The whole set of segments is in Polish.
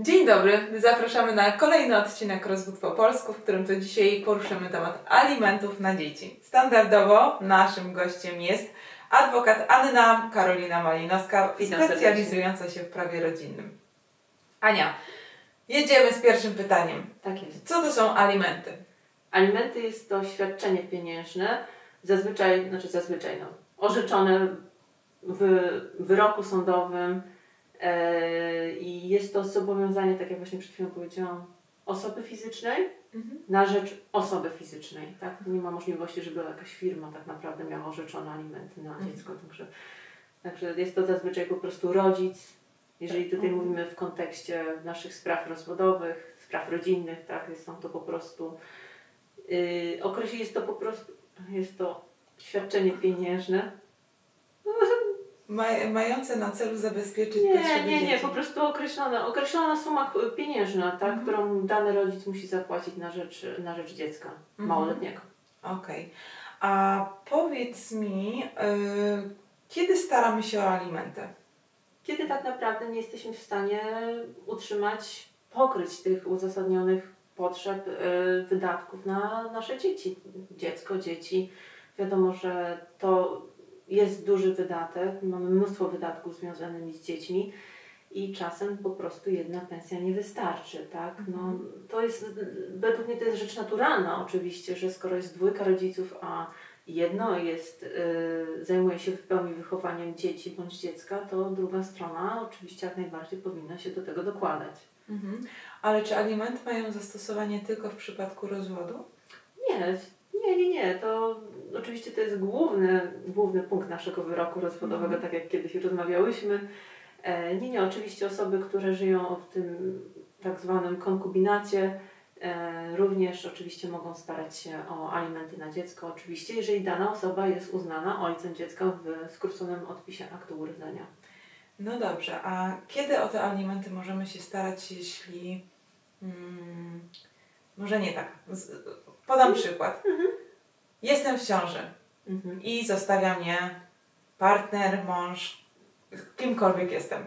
Dzień dobry, zapraszamy na kolejny odcinek Rozwód po polsku, w którym to dzisiaj poruszymy temat alimentów na dzieci. Standardowo naszym gościem jest adwokat Anna Karolina Malinowska, Witam specjalizująca się w prawie rodzinnym. Ania, jedziemy z pierwszym pytaniem. Tak jest. Co to są alimenty? Alimenty jest to świadczenie pieniężne, zazwyczaj, znaczy zazwyczaj, no, orzeczone w wyroku sądowym i jest to zobowiązanie, tak jak właśnie przed chwilą powiedziałam, osoby fizycznej na rzecz osoby fizycznej. Tak? Nie ma możliwości, żeby jakaś firma tak naprawdę miała orzeczone alimenty na Mhm. dziecko. Także, także jest to zazwyczaj po prostu rodzic. Jeżeli tutaj Mhm. mówimy w kontekście naszych spraw rozwodowych, spraw rodzinnych, tak, jest są to po prostu yy, określi jest to po prostu jest to świadczenie pieniężne. Maj, mające na celu zabezpieczyć Nie, nie, nie, dzieci. po prostu określona, określona suma pieniężna, tak, Mhm. którą dany rodzic musi zapłacić na rzecz, na rzecz dziecka Mhm. małoletniego. Okej. A powiedz mi, y, kiedy staramy się o alimenty? kiedy tak naprawdę nie jesteśmy w stanie utrzymać, pokryć tych uzasadnionych potrzeb, y, wydatków na nasze dzieci, dziecko, dzieci. Wiadomo, że to jest duży wydatek, mamy mnóstwo wydatków związanych z dziećmi i czasem po prostu jedna pensja nie wystarczy, tak? No, to jest, według mnie to jest rzecz naturalna oczywiście, że skoro jest dwójka rodziców, a jedno jest, y, zajmuje się w pełni wychowaniem dzieci bądź dziecka, to druga strona oczywiście jak najbardziej powinna się do tego dokładać. Mhm. Ale czy alimenty mają zastosowanie tylko w przypadku rozwodu? Nie, nie, nie, nie. To oczywiście to jest główny, główny punkt naszego wyroku rozwodowego, Mhm. tak jak kiedyś rozmawiałyśmy. E, nie, nie, oczywiście osoby, które żyją w tym tak zwanym konkubinacie, e, również oczywiście mogą starać się o alimenty na dziecko, oczywiście, jeżeli dana osoba jest uznana ojcem dziecka w skróconym odpisie aktu urodzenia. No dobrze, a kiedy o te alimenty możemy się starać, jeśli. Mm, może nie tak. Podam przykład. Jestem w ciąży Mhm. i zostawia mnie partner, mąż, kimkolwiek jestem.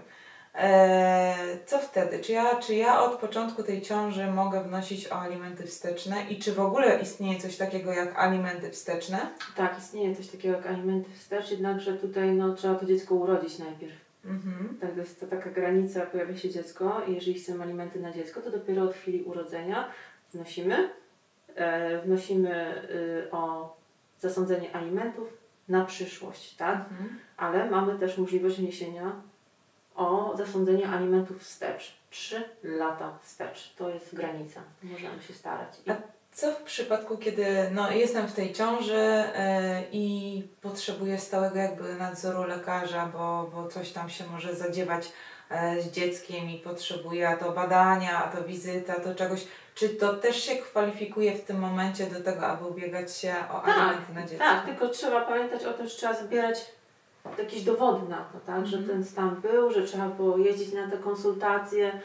Eee, co wtedy? Czy ja, czy ja od początku tej ciąży mogę wnosić o alimenty wsteczne i czy w ogóle istnieje coś takiego jak alimenty wsteczne? Tak, istnieje coś takiego jak alimenty wstecz, jednakże tutaj no, trzeba to dziecko urodzić najpierw. Mhm. Tak, to jest to taka granica, pojawia się dziecko i jeżeli chcemy alimenty na dziecko, to dopiero od chwili urodzenia wnosimy, e, wnosimy y, o zasądzenie alimentów na przyszłość, tak? Mhm. Ale mamy też możliwość wniesienia o zasądzenie alimentów wstecz. Trzy lata wstecz. To jest granica. Możemy się starać. I A Co w przypadku, kiedy no, jestem w tej ciąży e, i potrzebuję stałego jakby nadzoru lekarza, bo, bo coś tam się może zadziewać e, z dzieckiem i potrzebuję a to badania, a to wizyta, a to czegoś. Czy to też się kwalifikuje w tym momencie do tego, aby ubiegać się o Tak, alimenty na dziecko? Tak, tylko trzeba pamiętać o tym, że trzeba zbierać jakieś dowody na to, tak? że Mhm. ten stan był, że trzeba było jeździć na te konsultacje.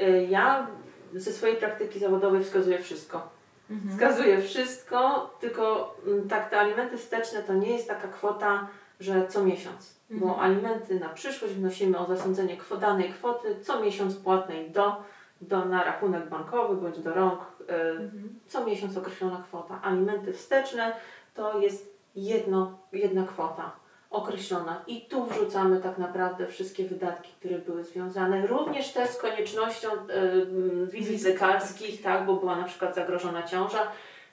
Y, Ja ze swojej praktyki zawodowej wskazuję wszystko. Mhm. Wskazuję wszystko, tylko mm, tak, te alimenty wsteczne to nie jest taka kwota, że co miesiąc. Bo Mhm. alimenty na przyszłość wnosimy o zasądzenie danej kwoty co miesiąc płatnej do, do na rachunek bankowy bądź do rąk. y, Mhm. co miesiąc określona kwota. Alimenty wsteczne to jest jedno, jedna kwota określona i tu wrzucamy tak naprawdę wszystkie wydatki, które były związane, również te z koniecznością y, wizyt Wizyt. lekarskich, tak, bo była na przykład zagrożona ciąża,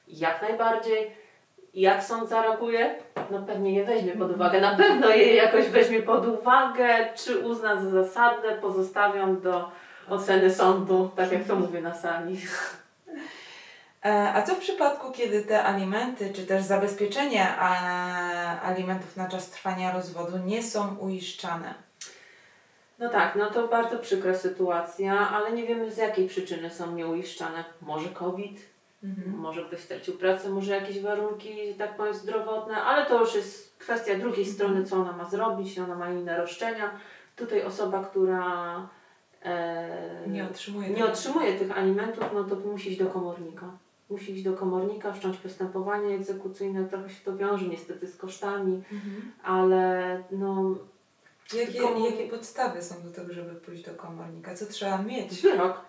jak najbardziej. Jak sąd zareaguje? No pewnie je weźmie pod uwagę, na pewno je jakoś weźmie pod uwagę, czy uzna za zasadne, pozostawiam do oceny sądu, tak jak to mówię na sali. E, A co w przypadku, kiedy te alimenty, czy też zabezpieczenie alimentów na czas trwania rozwodu nie są uiszczane? No tak, no to bardzo przykra sytuacja, ale nie wiemy z jakiej przyczyny są nieuiszczane. Może COVID, Mhm. może ktoś stracił pracę, może jakieś warunki, że tak powiem, zdrowotne, ale to już jest kwestia drugiej strony, co ona ma zrobić, ona ma inne roszczenia. Tutaj osoba, która Nie otrzymuje nie otrzymuje tych alimentów, no to musi iść do komornika. Musi iść do komornika, wszcząć postępowanie egzekucyjne, trochę się to wiąże niestety z kosztami, Mhm. ale no, Jakie, Komu- jakie podstawy są do tego, żeby pójść do komornika? Co trzeba mieć? Wyrok.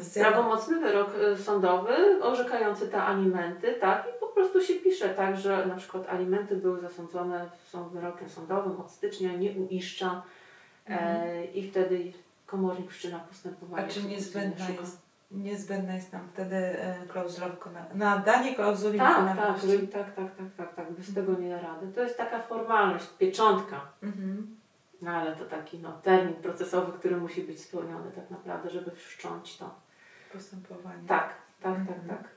Z Prawomocny wyrok y, sądowy orzekający te alimenty, tak, i po prostu się pisze tak, że na przykład alimenty były zasądzone, są wyrokiem sądowym od stycznia, nie uiszcza e, i wtedy komornik wszczyna postępowanie. A czy niezbędna jest, niezbędna jest nam wtedy e, klauzula wykonania? Nadanie klauzuli Tak, tak, tak, tak, tak, tak, tak, bez tego nie da rady. To jest taka formalność, pieczątka, Mhm. no ale to taki no, termin procesowy, który musi być spełniony tak naprawdę, żeby wszcząć to. Postępowanie. Tak, tak, Mhm. tak, tak.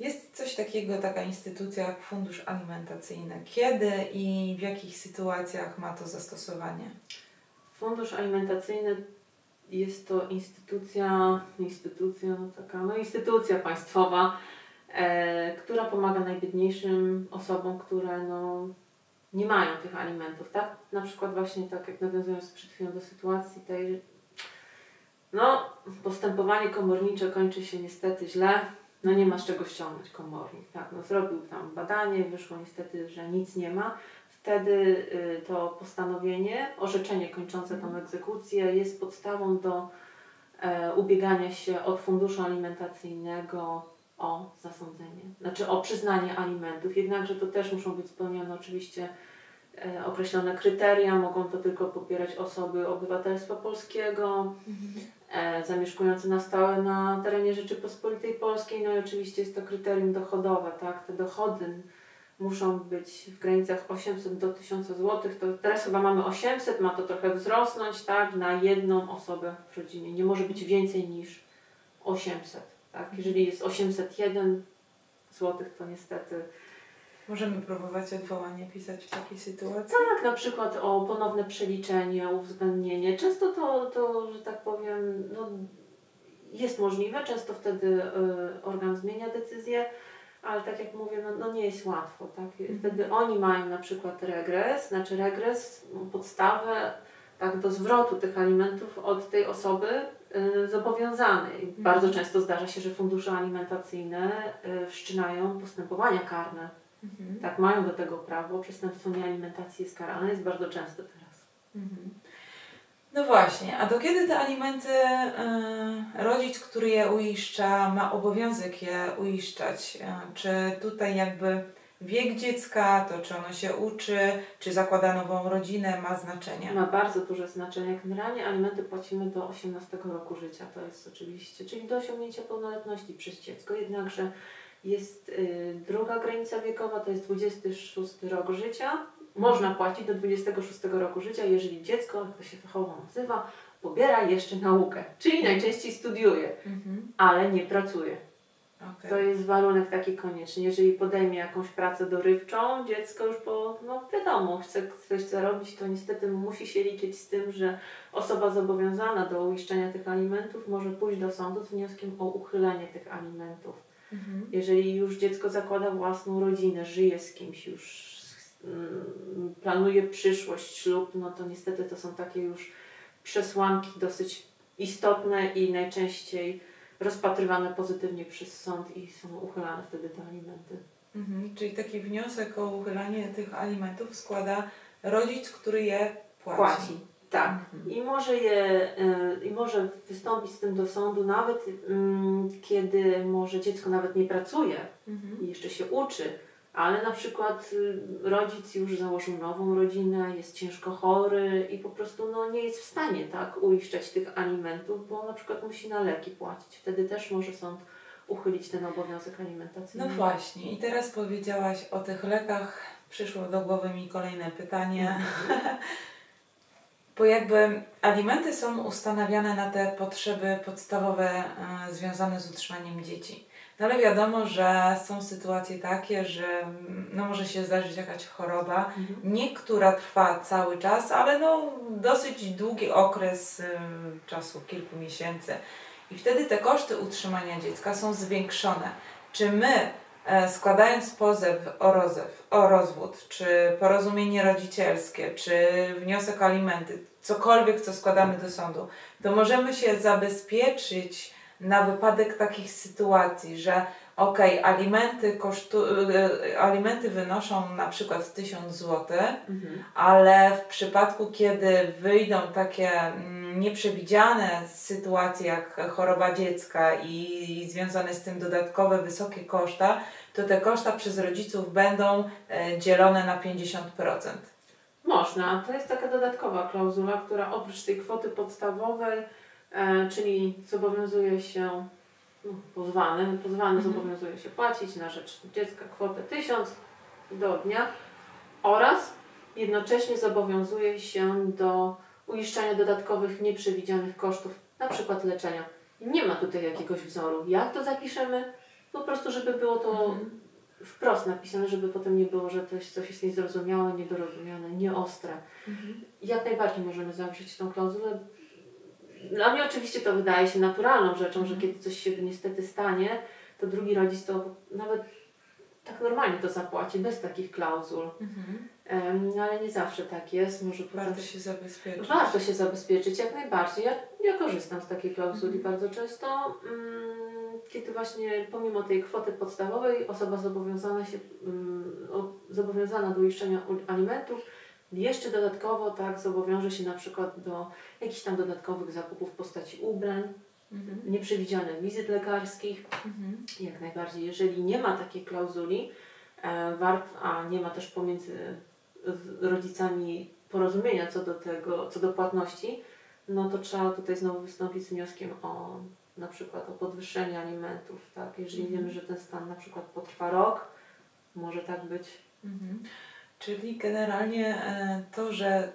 Jest coś takiego, taka instytucja jak fundusz alimentacyjny. Kiedy i w jakich sytuacjach ma to zastosowanie? Fundusz alimentacyjny jest to instytucja, instytucja, no taka, no instytucja państwowa, e, która pomaga najbiedniejszym osobom, które no, nie mają tych alimentów, tak? Na przykład właśnie tak jak nawiązując przed chwilą do sytuacji tej, no postępowanie komornicze kończy się niestety źle, no nie ma z czego ściągnąć komornik, tak? No zrobił tam badanie, wyszło niestety, że nic nie ma, wtedy y, to postanowienie, orzeczenie kończące tą egzekucję jest podstawą do e, ubiegania się od funduszu alimentacyjnego o zasądzenie, znaczy o przyznanie alimentów. Jednakże to też muszą być spełnione oczywiście e, określone kryteria, mogą to tylko popierać osoby obywatelstwa polskiego, e, zamieszkujące na stałe na terenie Rzeczypospolitej Polskiej, no i oczywiście jest to kryterium dochodowe, tak? Te dochody muszą być w granicach 800 do 1000 zł, to teraz chyba mamy 800, ma to trochę wzrosnąć, tak? Na jedną osobę w rodzinie. Nie może być więcej niż 800, tak? Jeżeli jest 801 zł, to niestety Możemy próbować odwołanie pisać w takiej sytuacji? tak, na przykład o ponowne przeliczenie, uwzględnienie. Często to, to że tak powiem, no, jest możliwe, często wtedy y, organ zmienia decyzję, ale tak jak mówię, no, no nie jest łatwo. Tak? Wtedy oni mają na przykład regres, znaczy regres, m, podstawę tak, do zwrotu tych alimentów od tej osoby y, zobowiązanej. Bardzo często zdarza się, że fundusze alimentacyjne y, wszczynają postępowania karne. Mhm. Tak, mają do tego prawo. Przestępstwo niealimentacji jest karane, jest bardzo często teraz. Mhm. No właśnie, a do kiedy te alimenty y, rodzic, który je uiszcza, ma obowiązek je uiszczać? Y, czy tutaj jakby wiek dziecka, to czy ono się uczy, czy zakłada nową rodzinę ma znaczenie? Ma bardzo duże znaczenie. Generalnie alimenty płacimy do 18 roku życia, to jest oczywiście, czyli do osiągnięcia pełnoletności przez dziecko. Jednakże jest y, druga granica wiekowa, to jest 26 rok życia. Można płacić do 26 roku życia, jeżeli dziecko, jak to się fachowo nazywa, pobiera jeszcze naukę, czyli najczęściej studiuje, Mhm. ale nie pracuje. okej. To jest warunek taki konieczny. Jeżeli podejmie jakąś pracę dorywczą, dziecko już po, no wiadomo, chce coś zarobić, to niestety musi się liczyć z tym, że osoba zobowiązana do uiszczenia tych alimentów może pójść do sądu z wnioskiem o uchylenie tych alimentów. Mhm. Jeżeli już dziecko zakłada własną rodzinę, żyje z kimś, już planuje przyszłość, ślub, no to niestety to są takie już przesłanki dosyć istotne i najczęściej rozpatrywane pozytywnie przez sąd i są uchylane wtedy te alimenty. Mhm. Czyli taki wniosek o uchylanie tych alimentów składa rodzic, który je płaci. Płaci. Tak. Mhm. I może je, y, i może wystąpić z tym do sądu nawet mm, kiedy może dziecko nawet nie pracuje, Mhm. i jeszcze się uczy, ale na przykład y, rodzic już założył nową rodzinę, jest ciężko chory i po prostu no, nie jest w stanie tak uiszczać tych alimentów, bo na przykład musi na leki płacić. Wtedy też może sąd uchylić ten obowiązek alimentacyjny. No właśnie, i teraz powiedziałaś o tych lekach. Przyszło do głowy mi kolejne pytanie. Bo jakby alimenty są ustanawiane na te potrzeby podstawowe e, związane z utrzymaniem dzieci. No ale wiadomo, że są sytuacje takie, że mm, no może się zdarzyć jakaś choroba, Mhm. nie która trwa cały czas, ale no dosyć długi okres y, czasu, kilku miesięcy. I wtedy te koszty utrzymania dziecka są zwiększone. Czy my, e, składając pozew o, rozew, o rozwód, czy porozumienie rodzicielskie, czy wniosek o alimenty, cokolwiek, co składamy do sądu, to możemy się zabezpieczyć na wypadek takich sytuacji, że okej, alimenty, kosztu, y, alimenty wynoszą na przykład 1000 zł, Mhm. ale w przypadku, kiedy wyjdą takie mm, nieprzewidziane sytuacje jak choroba dziecka i związane z tym dodatkowe wysokie koszta, to te koszta przez rodziców będą e, dzielone na 50%. Można. To jest taka dodatkowa klauzula, która oprócz tej kwoty podstawowej, czyli zobowiązuje się no, pozwany, pozwany Mhm. zobowiązuje się płacić na rzecz dziecka kwotę 1000 do dnia oraz jednocześnie zobowiązuje się do uiszczania dodatkowych nieprzewidzianych kosztów, na przykład leczenia. Nie ma tutaj jakiegoś wzoru. Jak to zapiszemy? Po prostu, żeby było to Mhm. wprost napisane, żeby potem nie było, że coś, coś jest niezrozumiałe, niedorozumiane, nieostre. Jak najbardziej możemy zawrzeć tą klauzulę. Dla mnie oczywiście to wydaje się naturalną rzeczą, że kiedy coś się niestety stanie, to drugi rodzic to nawet tak normalnie to zapłaci, bez takich klauzul. Mhm. No ale nie zawsze tak jest. Może Warto potem się zabezpieczyć. Warto się zabezpieczyć jak najbardziej. Ja, ja korzystam z takiej klauzuli Mhm. bardzo często, mm, kiedy właśnie pomimo tej kwoty podstawowej osoba zobowiązana, się, o- zobowiązana do uiszczenia alimentów jeszcze dodatkowo tak zobowiąże się na przykład do jakichś tam dodatkowych zakupów w postaci ubrań, Mhm. nieprzewidzianych wizyt lekarskich. Mhm. Jak najbardziej. Jeżeli nie ma takiej klauzuli, e, a nie ma też pomiędzy rodzicami porozumienia co do tego, co do płatności, no to trzeba tutaj znowu wystąpić z wnioskiem o na przykład o podwyższenie alimentów, tak? Jeżeli Mhm. wiemy, że ten stan na przykład potrwa rok, może tak być. Mhm. Czyli generalnie e, to, że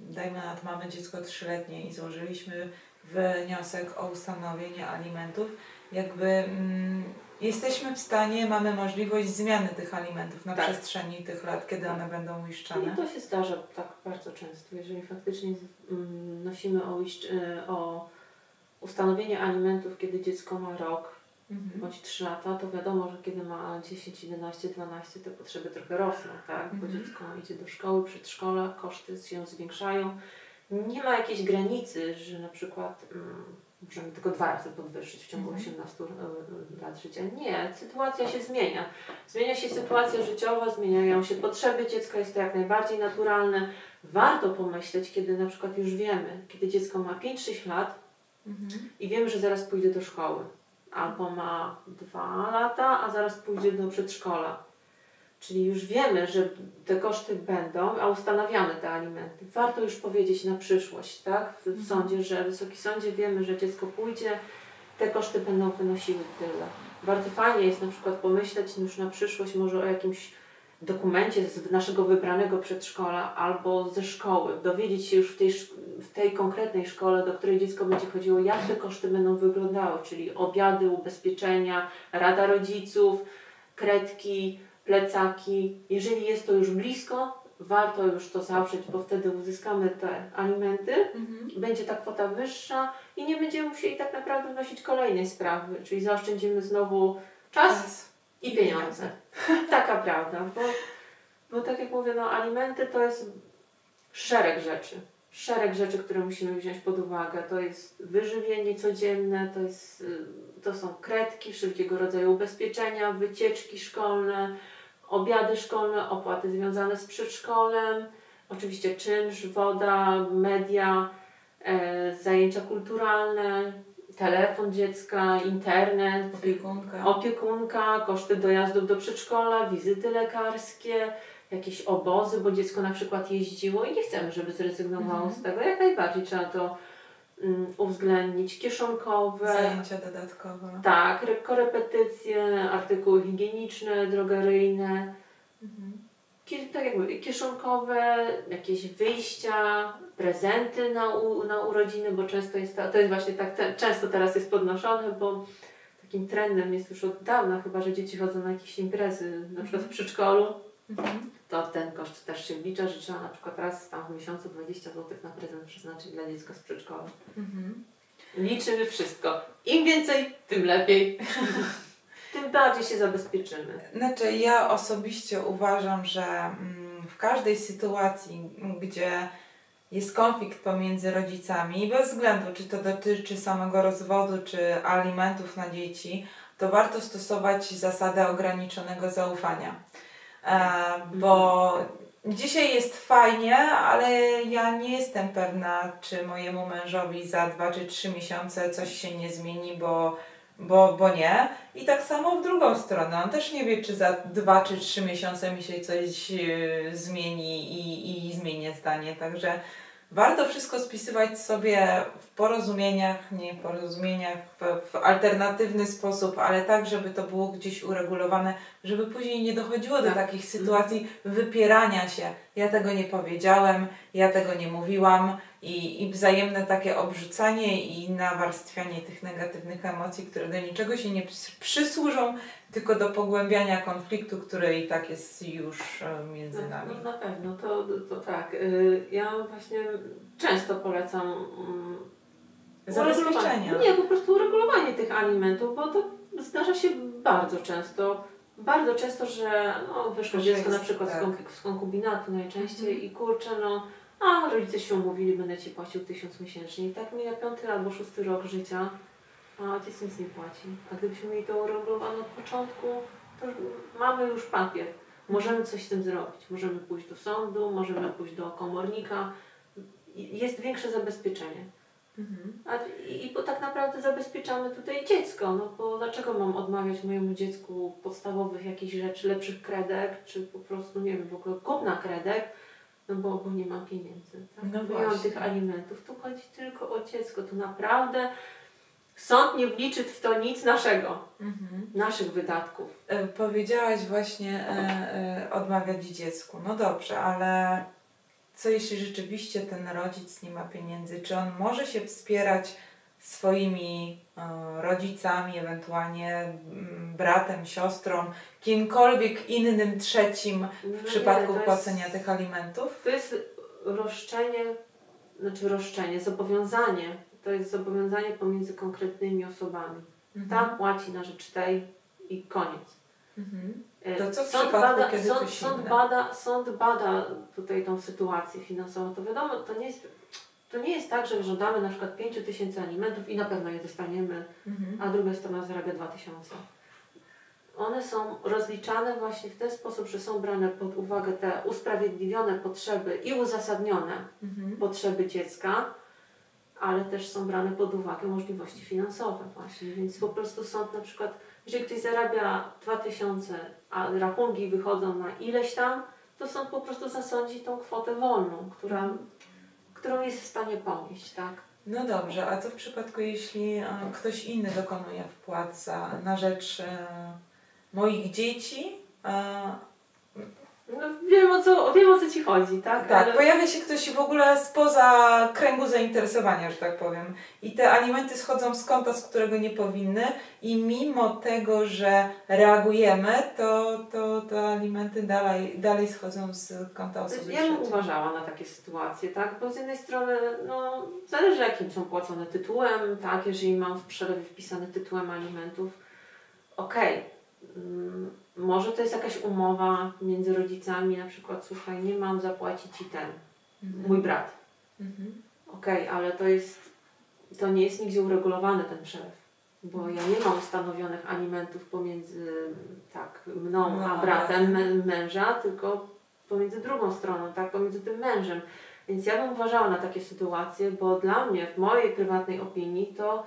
dajmy na to mamy dziecko trzyletnie i złożyliśmy wniosek o ustanowienie alimentów, jakby mm, jesteśmy w stanie, mamy możliwość zmiany tych alimentów na Tak. przestrzeni tych lat, kiedy one będą I uiszczane. to się zdarza tak bardzo często, jeżeli faktycznie mm, nosimy o, e, o ustanowienie alimentów, kiedy dziecko ma rok, Mhm. bądź 3 lata, to wiadomo, że kiedy ma 10, 11, 12, te potrzeby trochę rosną, tak? Bo Mhm. dziecko idzie do szkoły, przedszkola, koszty się zwiększają. Nie ma jakiejś granicy, że na przykład mm, możemy tylko dwa razy podwyższyć w ciągu Mhm. 18 e, lat życia. Nie, sytuacja się zmienia. Zmienia się sytuacja życiowa, zmieniają się potrzeby dziecka, jest to jak najbardziej naturalne. Warto pomyśleć, kiedy na przykład już wiemy, kiedy dziecko ma 5-6 lat, Mhm. i wiemy, że zaraz pójdzie do szkoły. Albo ma dwa lata, a zaraz pójdzie do przedszkola. Czyli już wiemy, że te koszty będą, a ustanawiamy te alimenty. Warto już powiedzieć na przyszłość, tak? W, w Mhm. sądzie, że Wysoki Sądzie wiemy, że dziecko pójdzie, te koszty będą wynosiły tyle. Bardzo fajnie jest na przykład pomyśleć już na przyszłość może o jakimś dokumencie z naszego wybranego przedszkola albo ze szkoły, dowiedzieć się już w tej, w tej konkretnej szkole, do której dziecko będzie chodziło, jak te koszty będą wyglądały, czyli obiady, ubezpieczenia, rada rodziców, kredki, plecaki. Jeżeli jest to już blisko, warto już to zawrzeć, bo wtedy uzyskamy te alimenty, Mhm. będzie ta kwota wyższa i nie będziemy musieli tak naprawdę wnosić kolejnej sprawy, czyli zaoszczędzimy znowu czas Czas. i pieniądze. Prawda, bo, bo tak jak mówię, no alimenty to jest szereg rzeczy. Szereg rzeczy, które musimy wziąć pod uwagę. To jest wyżywienie codzienne, to, jest, y, to są kredki, wszelkiego rodzaju ubezpieczenia, wycieczki szkolne, obiady szkolne, opłaty związane z przedszkolem, oczywiście czynsz, woda, media, e, zajęcia kulturalne, telefon dziecka, internet, Opiekunka. opiekunka, koszty dojazdów do przedszkola, wizyty lekarskie, jakieś obozy, bo dziecko na przykład jeździło i nie chcemy, żeby zrezygnowało Mhm. z tego. Jak najbardziej trzeba to mm, uwzględnić. Kieszonkowe, Zajęcia dodatkowe. tak, re- korepetycje, artykuły higieniczne, drogeryjne, Mhm. Tak jak mówię, kieszonkowe, jakieś wyjścia, prezenty na, u, na urodziny, bo często jest to, to jest właśnie tak, te, często teraz jest podnoszone, bo takim trendem jest już od dawna chyba, że dzieci chodzą na jakieś imprezy, na przykład w przedszkolu, Mhm. to ten koszt też się wlicza, że trzeba na przykład raz tam w miesiącu 20 zł na prezent przeznaczyć dla dziecka z przedszkola. Mhm. Liczymy wszystko. Im więcej, tym lepiej. tym bardziej się zabezpieczymy. Znaczy, ja osobiście uważam, że mm, w każdej sytuacji, m, gdzie jest konflikt pomiędzy rodzicami, bez względu czy to dotyczy samego rozwodu, czy alimentów na dzieci, to warto stosować zasadę ograniczonego zaufania. E, bo dzisiaj jest fajnie, ale ja nie jestem pewna, czy mojemu mężowi za dwa czy trzy miesiące coś się nie zmieni, bo, bo, bo nie. I tak samo w drugą stronę. On też nie wie, czy za dwa czy trzy miesiące mi się coś e, zmieni i, i zmienię zdanie. Także warto wszystko spisywać sobie w porozumieniach, nie w porozumieniach, w, w alternatywny sposób, ale tak, żeby to było gdzieś uregulowane, żeby później nie dochodziło do Tak. takich sytuacji wypierania się. Ja tego nie powiedziałem, ja tego nie mówiłam i, i wzajemne takie obrzucanie i nawarstwianie tych negatywnych emocji, które do niczego się nie przy- przysłużą, tylko do pogłębiania konfliktu, który i tak jest już e, między No, nami. no na pewno, to, to tak. Y, Ja właśnie często polecam mm, Zabezpieczenia. Nie, po prostu uregulowanie tych alimentów, bo to zdarza się bardzo często. Bardzo często, że no, wyszło dziecko na przykład tak. z, konk- z konkubinatu najczęściej Mhm. i kurczę, no a rodzice się umówili, będę Ci płacił tysiąc miesięcznie. I tak mija piąty albo szósty rok życia, a ojciec nic nie płaci. A gdybyśmy mieli to uregulowane od początku, to mamy już papier. Możemy coś z tym zrobić. Możemy pójść do sądu, możemy pójść do komornika. Jest większe zabezpieczenie. Mhm. A, i, bo tak naprawdę zabezpieczamy tutaj dziecko. No bo dlaczego mam odmawiać mojemu dziecku podstawowych jakichś rzeczy, lepszych kredek, czy po prostu, nie wiem, w ogóle kupna kredek, no bo, bo nie mam pieniędzy. Tak? No nie mam tych alimentów. Tu chodzi tylko o dziecko. Tu naprawdę sąd nie wliczy w to nic naszego, Mhm. naszych wydatków. E, Powiedziałaś właśnie e, e, odmawiać dziecku. No dobrze, ale co jeśli rzeczywiście ten rodzic nie ma pieniędzy? Czy on może się wspierać swoimi e, rodzicami, ewentualnie mm, bratem, siostrą, kimkolwiek innym trzecim No w nie, przypadku to płacenia jest- tych alimentów? To jest roszczenie, znaczy roszczenie, zobowiązanie. To jest zobowiązanie pomiędzy konkretnymi osobami. Ta płaci na rzecz tej i koniec. Mhm. E, To co w sąd przypadku, bada, kiedy sąd, coś sąd, bada, sąd bada tutaj tą sytuację finansową. To wiadomo, to nie jest, to nie jest tak, że żądamy na przykład 5 tysięcy alimentów i na pewno je dostaniemy, Mhm. a druga strona zarabia 2000. One są rozliczane właśnie w ten sposób, że są brane pod uwagę te usprawiedliwione potrzeby i uzasadnione Mhm. potrzeby dziecka, ale też są brane pod uwagę możliwości finansowe właśnie. Więc po prostu sąd na przykład, jeżeli ktoś zarabia 2000, a rachunki wychodzą na ileś tam, to sąd po prostu zasądzi tą kwotę wolną, która, którą jest w stanie ponieść, tak? No dobrze, a co w przypadku, jeśli e, ktoś inny dokonuje wpłat za, na rzecz e, moich dzieci? No, wiem, o co, wiem o co Ci chodzi, tak? tak, Ale- pojawia się ktoś w ogóle spoza kręgu zainteresowania, że tak powiem. I te alimenty schodzą z konta, z którego nie powinny i mimo tego, że reagujemy, to, to te alimenty dalej, dalej schodzą z konta osoby Ja bym uważała na takie sytuacje, tak? Bo z jednej strony, no, zależy jakim są płacone tytułem, tak? Jeżeli mam w przelewie wpisane tytułem alimentów, okej. Mm, Może to jest jakaś umowa między rodzicami, na przykład, słuchaj, nie mam zapłacić ci ten, Mhm. mój brat. Mhm. Okej, ale to jest, to nie jest nigdzie uregulowany ten przelew. Bo ja nie mam ustanowionych alimentów pomiędzy tak, mną No, a ale- bratem mę- męża, tylko pomiędzy drugą stroną, tak, pomiędzy tym mężem. Więc ja bym uważała na takie sytuacje, bo dla mnie, w mojej prywatnej opinii, to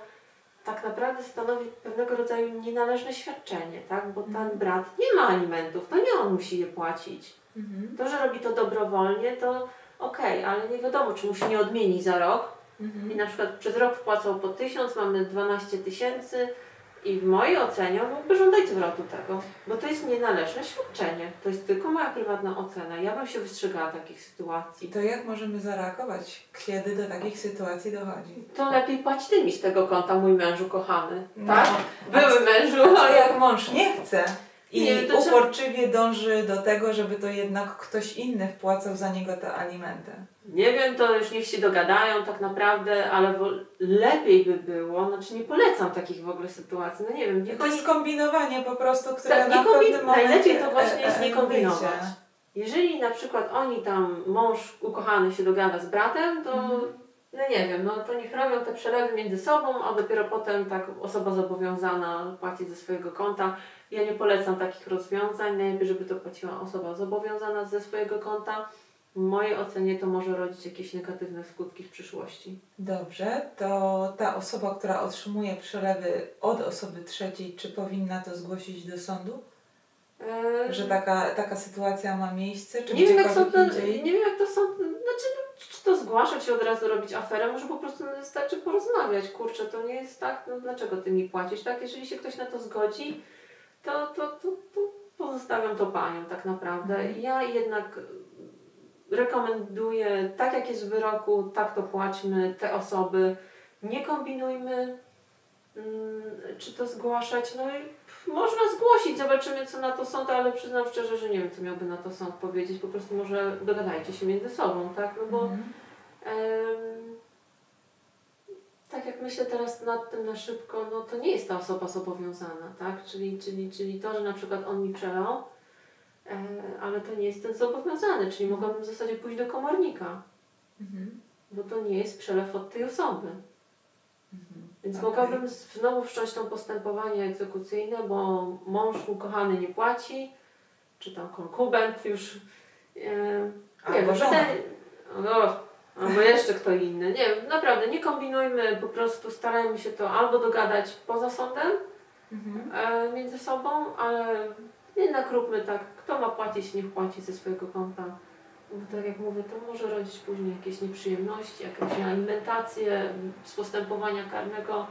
tak naprawdę stanowi pewnego rodzaju nienależne świadczenie, tak? Bo ten Mhm. brat nie ma alimentów, to nie on musi je płacić. Mhm. To, że robi to dobrowolnie, to okej, ale nie wiadomo, czy mu się nie odmieni za rok, Mhm. i na przykład przez rok wpłacał po 1000, mamy 12 tysięcy i w mojej ocenie on mógłby żądać zwrotu tego, bo to jest nienależne świadczenie. To jest tylko moja prywatna ocena. Ja bym się wystrzegała takich I sytuacji. to jak możemy zareagować, kiedy do takich sytuacji dochodzi? To lepiej płać ty mi z tego konta, mój mężu kochany. No, Tak? Były mężu, A jak mąż nie chce i Nie, uporczywie dąży do tego, żeby to jednak ktoś inny wpłacał za niego te alimenty? Nie wiem, to już niech się dogadają tak naprawdę, ale lepiej by było, znaczy nie polecam takich w ogóle sytuacji, no nie wiem, niech To jest kombinowanie po prostu, które Tak, na nie pewnym momencie najlepiej to właśnie jest e, nie kombinować. Jeżeli na przykład oni tam, mąż ukochany się dogada z bratem, to Mhm. No nie wiem, no to niech robią te przelewy między sobą, a dopiero potem tak osoba zobowiązana płaci ze swojego konta. Ja nie polecam takich rozwiązań, najlepiej, żeby to płaciła osoba zobowiązana ze swojego konta. W mojej ocenie to może rodzić jakieś negatywne skutki w przyszłości. Dobrze, to ta osoba, która otrzymuje przelewy od osoby trzeciej, czy powinna to zgłosić do sądu? Eee, Że taka, taka sytuacja ma miejsce, czy nie wiem, jak gdziekolwiek sąd, indziej? nie wiem jak to sąd, znaczy no, czy to zgłaszać i od razu robić aferę, może po prostu wystarczy porozmawiać, kurczę, to nie jest tak, no dlaczego ty mi płacisz, tak, jeżeli się ktoś na to zgodzi, to, to, to, to pozostawiam to paniom tak naprawdę. Mhm. Ja jednak rekomenduję, tak jak jest w wyroku, tak to płaćmy, te osoby, nie kombinujmy, mm, czy to zgłaszać, no i można zgłosić, zobaczymy co na to sąd, ale przyznam szczerze, że nie wiem co miałby na to sąd powiedzieć, po prostu może dogadajcie się między sobą, tak, no bo Mhm. Em, tak jak myślę teraz nad tym na szybko, no to nie jest ta osoba zobowiązana, tak? Czyli, czyli, czyli to, że na przykład on mi przelał, ale to nie jest ten zobowiązany, czyli mogłabym w zasadzie pójść do komornika, Mhm. bo to nie jest przelew od tej osoby. Mhm. Więc Okej. mogłabym znowu wszcząć to postępowanie egzekucyjne, bo mąż ukochany nie płaci, czy tam konkubent już. E, nie żona. wydaje- No, albo jeszcze kto inny. Nie naprawdę nie kombinujmy, po prostu starajmy się to albo dogadać poza sądem Mhm. e, między sobą, ale jednak róbmy tak, kto ma płacić, niech płaci ze swojego konta. Bo tak jak mówię, to może rodzić później jakieś nieprzyjemności, jakąś alimentację z postępowania karnego,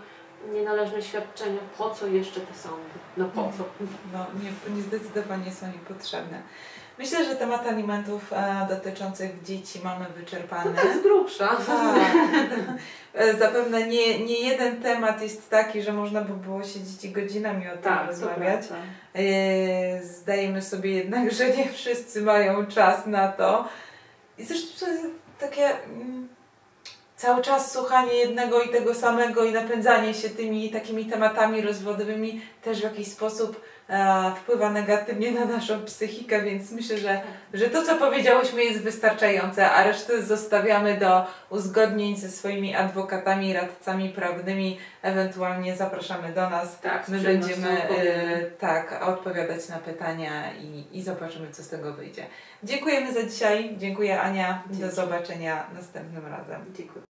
nienależne świadczenia. Po co jeszcze te sądy? No po co? No, nie, nie zdecydowanie są niepotrzebne. Myślę, że temat alimentów e, dotyczących dzieci mamy To wyczerpany. tak z grubsza. Tak. E, Zapewne nie, nie jeden temat jest taki, że można by było siedzieć i godzinami o tym Tak, to rozmawiać. E, Zdajemy sobie jednak, że nie wszyscy mają czas na to. I zresztą to jest takie mm, cały czas słuchanie jednego i tego samego i napędzanie się tymi takimi tematami rozwodowymi też w jakiś sposób wpływa negatywnie na naszą psychikę, więc myślę, że, że to, co powiedziałyśmy jest wystarczające, a resztę zostawiamy do uzgodnień ze swoimi adwokatami, radcami prawnymi, ewentualnie zapraszamy do nas. Tak, My będziemy e, tak odpowiadać na pytania i, i zobaczymy, co z tego wyjdzie. Dziękujemy za dzisiaj. Dziękuję Ania. Do Dzięki. zobaczenia następnym razem. Dziękuję.